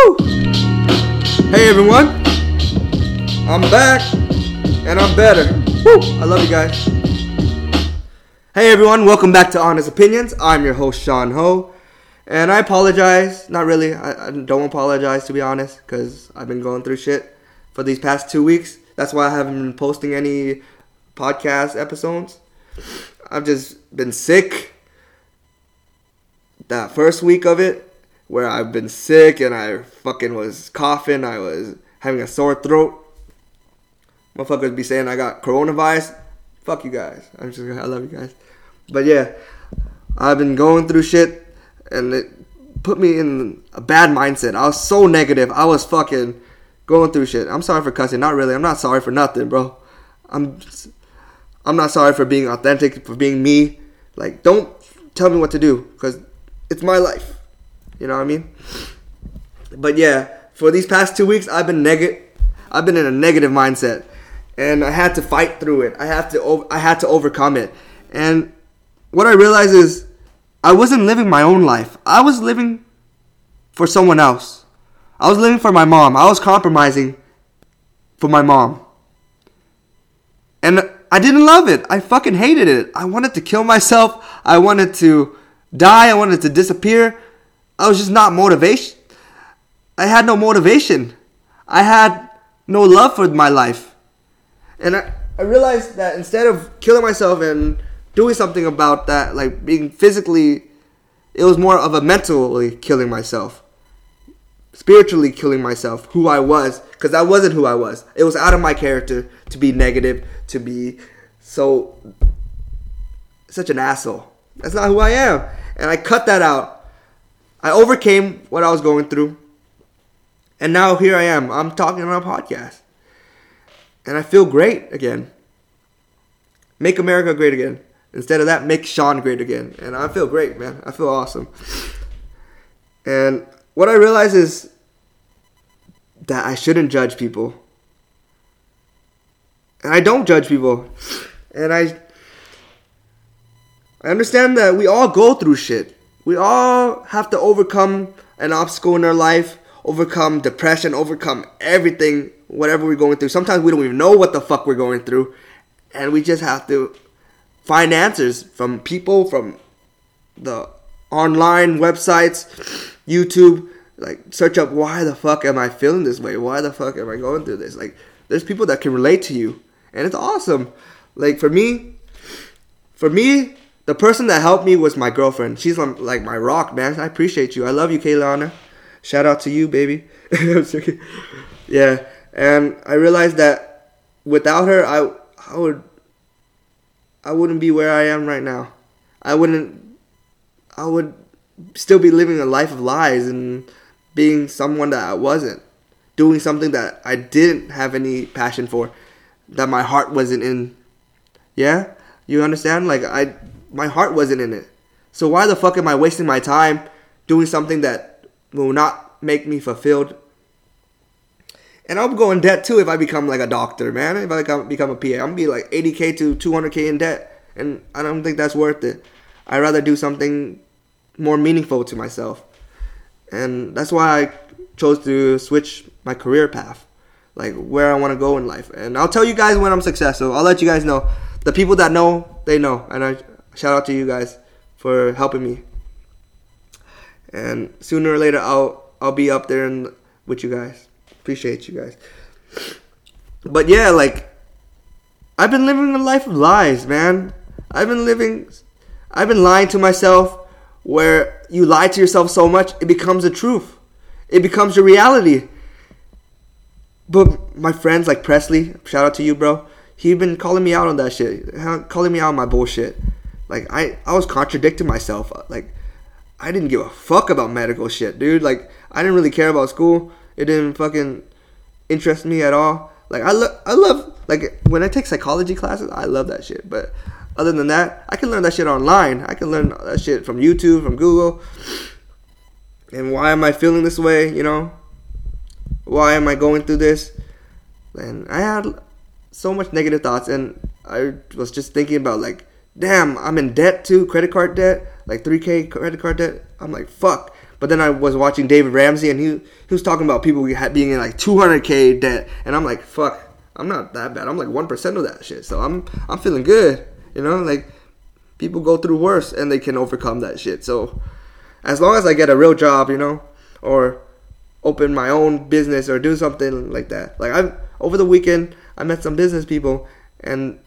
Woo! Hey everyone, I'm back and I'm better. Woo! I love you guys. Hey everyone, welcome back to Honest Opinions. I'm your host Sean Ho, and I apologize. Not really. I, I don't apologize to be honest, because I've been going through shit for these past two weeks. That's why I haven't been posting any podcast episodes. I've just been sick. That first week of it, where I've been sick and I fucking was coughing, I was having a sore throat. Motherfuckers be saying I got coronavirus. Fuck you guys. I'm just I love you guys. But yeah, I've been going through shit and it put me in a bad mindset. I was so negative. I was fucking going through shit. I'm sorry for cussing. Not really. I'm not sorry for nothing, bro. I'm I'm not sorry for being authentic, for being me. Like don't tell me what to do cuz it's my life. You know what I mean? But yeah, for these past 2 weeks I've been negative I've been in a negative mindset and I had to fight through it. I have to I had to overcome it. And what I realized is I wasn't living my own life. I was living for someone else. I was living for my mom. I was compromising for my mom. And I didn't love it. I fucking hated it. I wanted to kill myself. I wanted to die. I wanted to disappear. I was just not motivation. I had no motivation. I had no love for my life. And I, I realized that instead of killing myself and doing something about that, like being physically, it was more of a mentally killing myself, spiritually killing myself, who I was, because that wasn't who I was. It was out of my character to be negative, to be so such an asshole. That's not who I am, and I cut that out. I overcame what I was going through, and now here I am. I'm talking on a podcast, and I feel great again. Make America great again. Instead of that, make Sean great again. And I feel great, man. I feel awesome. And what I realize is that I shouldn't judge people. And I don't judge people. And I I understand that we all go through shit. We all have to overcome an obstacle in our life, overcome depression, overcome everything, whatever we're going through. Sometimes we don't even know what the fuck we're going through. And we just have to find answers from people from the online websites, YouTube. Like search up why the fuck am I feeling this way? Why the fuck am I going through this? Like there's people that can relate to you, and it's awesome. Like for me, for me, the person that helped me was my girlfriend. She's like my rock, man. I appreciate you. I love you, Kaylana. Shout out to you, baby. yeah, and I realized that without her, I I would I wouldn't be where I am right now. I wouldn't. I would still be living a life of lies and being someone that I wasn't. Doing something that I didn't have any passion for, that my heart wasn't in. Yeah, you understand? Like I, my heart wasn't in it. So why the fuck am I wasting my time doing something that will not make me fulfilled? And I'll go in debt too if I become like a doctor, man. If I become a PA, I'm gonna be like 80k to 200k in debt, and I don't think that's worth it. I'd rather do something more meaningful to myself, and that's why I chose to switch my career path, like where I want to go in life. And I'll tell you guys when I'm successful. I'll let you guys know. The people that know, they know, and I shout out to you guys for helping me. And sooner or later, I'll I'll be up there and with you guys. Appreciate you guys. But yeah, like I've been living a life of lies, man. I've been living I've been lying to myself where you lie to yourself so much it becomes the truth. It becomes your reality. But my friends like Presley, shout out to you, bro. He been calling me out on that shit, calling me out on my bullshit. Like I, I was contradicting myself. Like I didn't give a fuck about medical shit, dude. Like I didn't really care about school. It didn't fucking interest me at all. Like I love, I love like when I take psychology classes, I love that shit. But other than that, I can learn that shit online. I can learn that shit from YouTube, from Google. And why am I feeling this way? You know, why am I going through this? And I had so much negative thoughts, and I was just thinking about like, damn, I'm in debt too, credit card debt, like 3k credit card debt. I'm like, fuck. But then I was watching David Ramsey, and he he was talking about people being in like 200k debt, and I'm like, fuck, I'm not that bad. I'm like one percent of that shit, so I'm I'm feeling good. You know, like people go through worse and they can overcome that shit. So as long as I get a real job, you know, or open my own business or do something like that. Like I over the weekend, I met some business people and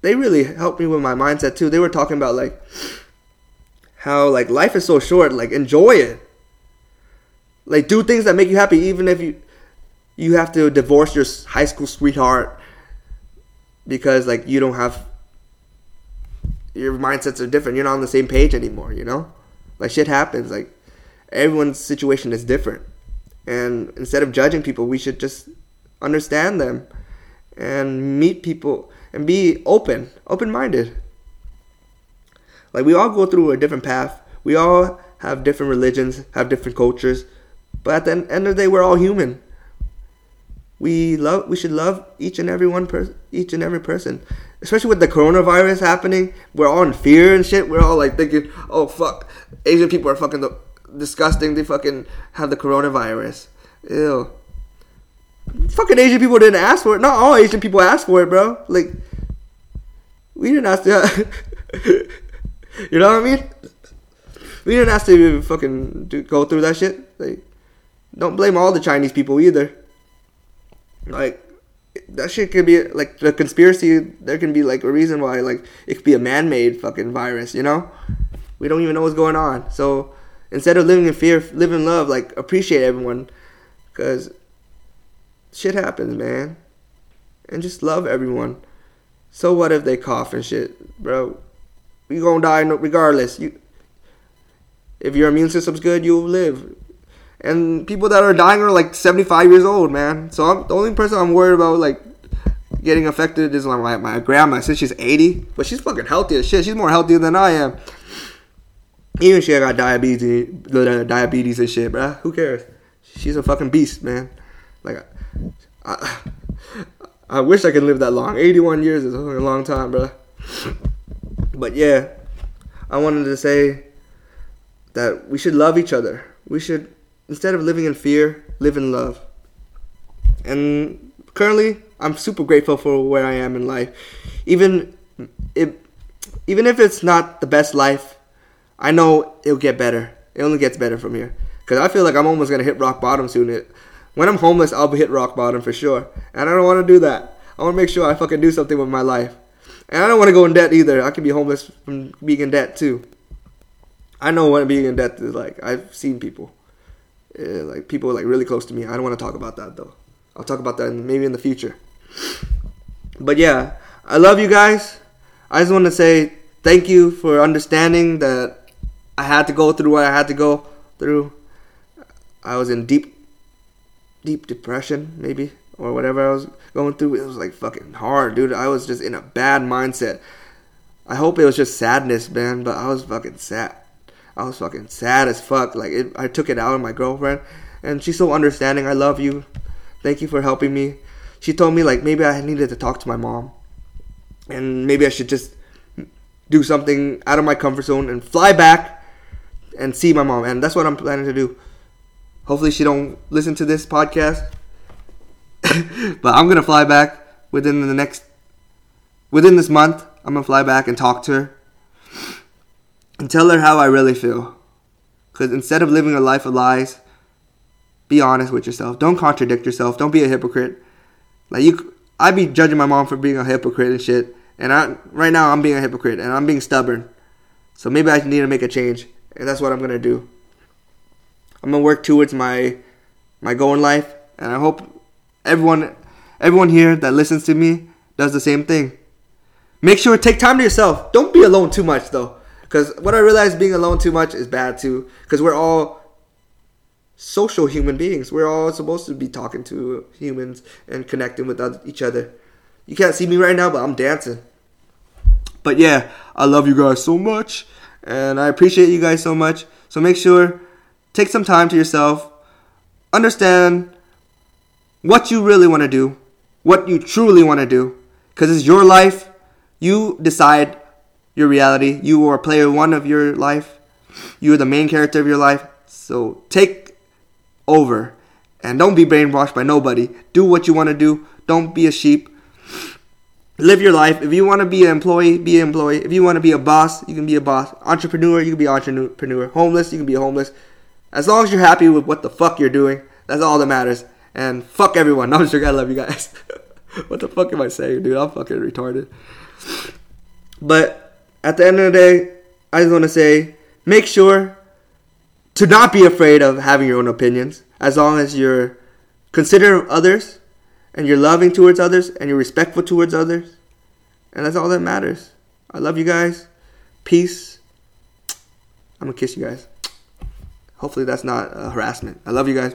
they really helped me with my mindset too. They were talking about like how like life is so short, like enjoy it. Like do things that make you happy even if you you have to divorce your high school sweetheart because like you don't have your mindsets are different. You're not on the same page anymore, you know? Like shit happens. Like everyone's situation is different. And instead of judging people, we should just understand them and meet people and be open, open minded. Like we all go through a different path. We all have different religions, have different cultures, but at the end of the day, we're all human. We love. We should love each and every one person, each and every person. Especially with the coronavirus happening, we're all in fear and shit. We're all like thinking, "Oh fuck, Asian people are fucking disgusting. They fucking have the coronavirus. Ew. Fucking Asian people didn't ask for it. Not all Asian people asked for it, bro. Like, we didn't ask to. you know what I mean? We didn't ask to even fucking do, go through that shit. Like, don't blame all the Chinese people either. Like, that shit could be like the conspiracy. There can be like a reason why like it could be a man-made fucking virus. You know, we don't even know what's going on. So instead of living in fear, live in love. Like appreciate everyone, cause shit happens, man. And just love everyone. So what if they cough and shit, bro? You gonna die regardless. You, if your immune system's good, you'll live. And people that are dying are like 75 years old, man. So I'm, the only person I'm worried about, like, getting affected is like my, my grandma. Since she's 80, but she's fucking healthy as shit. She's more healthy than I am. Even she got diabetes, diabetes and shit, bro. Who cares? She's a fucking beast, man. Like, I, I wish I could live that long. 81 years is a long time, bruh. But yeah, I wanted to say that we should love each other. We should, instead of living in fear, live in love. And currently, I'm super grateful for where I am in life. Even if, even if it's not the best life I know it'll get better. It only gets better from here. Cause I feel like I'm almost gonna hit rock bottom soon. It, when I'm homeless, I'll hit rock bottom for sure. And I don't want to do that. I want to make sure I fucking do something with my life. And I don't want to go in debt either. I could be homeless from being in debt too. I know what being in debt is like. I've seen people, yeah, like people like really close to me. I don't want to talk about that though. I'll talk about that maybe in the future. But yeah, I love you guys. I just want to say thank you for understanding that I had to go through what I had to go through. I was in deep, deep depression, maybe, or whatever I was going through. It was like fucking hard, dude. I was just in a bad mindset. I hope it was just sadness, man, but I was fucking sad. I was fucking sad as fuck. Like, it, I took it out on my girlfriend, and she's so understanding. I love you. Thank you for helping me. She told me, like, maybe I needed to talk to my mom, and maybe I should just do something out of my comfort zone and fly back and see my mom, and that's what I'm planning to do. Hopefully, she don't listen to this podcast, but I'm gonna fly back within the next within this month. I'm gonna fly back and talk to her and tell her how I really feel. Because instead of living a life of lies, be honest with yourself. Don't contradict yourself. Don't be a hypocrite. Like you, I'd be judging my mom for being a hypocrite and shit. And I, right now, I'm being a hypocrite and I'm being stubborn. So maybe I need to make a change and that's what I'm gonna do. I'm gonna work towards my my goal in life, and I hope everyone everyone here that listens to me does the same thing. Make sure take time to yourself. Don't be alone too much though, because what I realize being alone too much is bad too. Because we're all social human beings. We're all supposed to be talking to humans and connecting with each other. You can't see me right now, but I'm dancing. But yeah, I love you guys so much. And I appreciate you guys so much. So make sure, take some time to yourself, understand what you really want to do, what you truly want to do, because it's your life. You decide your reality. You are player one of your life. You're the main character of your life. So take over and don't be brainwashed by nobody. Do what you want to do. Don't be a sheep. Live your life. If you want to be an employee, be an employee. If you want to be a boss, you can be a boss. Entrepreneur, you can be an entrepreneur. Homeless, you can be homeless. As long as you're happy with what the fuck you're doing, that's all that matters. And fuck everyone. I'm sure I love you guys. what the fuck am I saying, dude? I'm fucking retarded. But at the end of the day, I just want to say make sure to not be afraid of having your own opinions as long as you're considerate of others and you're loving towards others and you're respectful towards others. And that's all that matters. I love you guys. Peace. I'm going to kiss you guys. Hopefully that's not uh, harassment. I love you guys.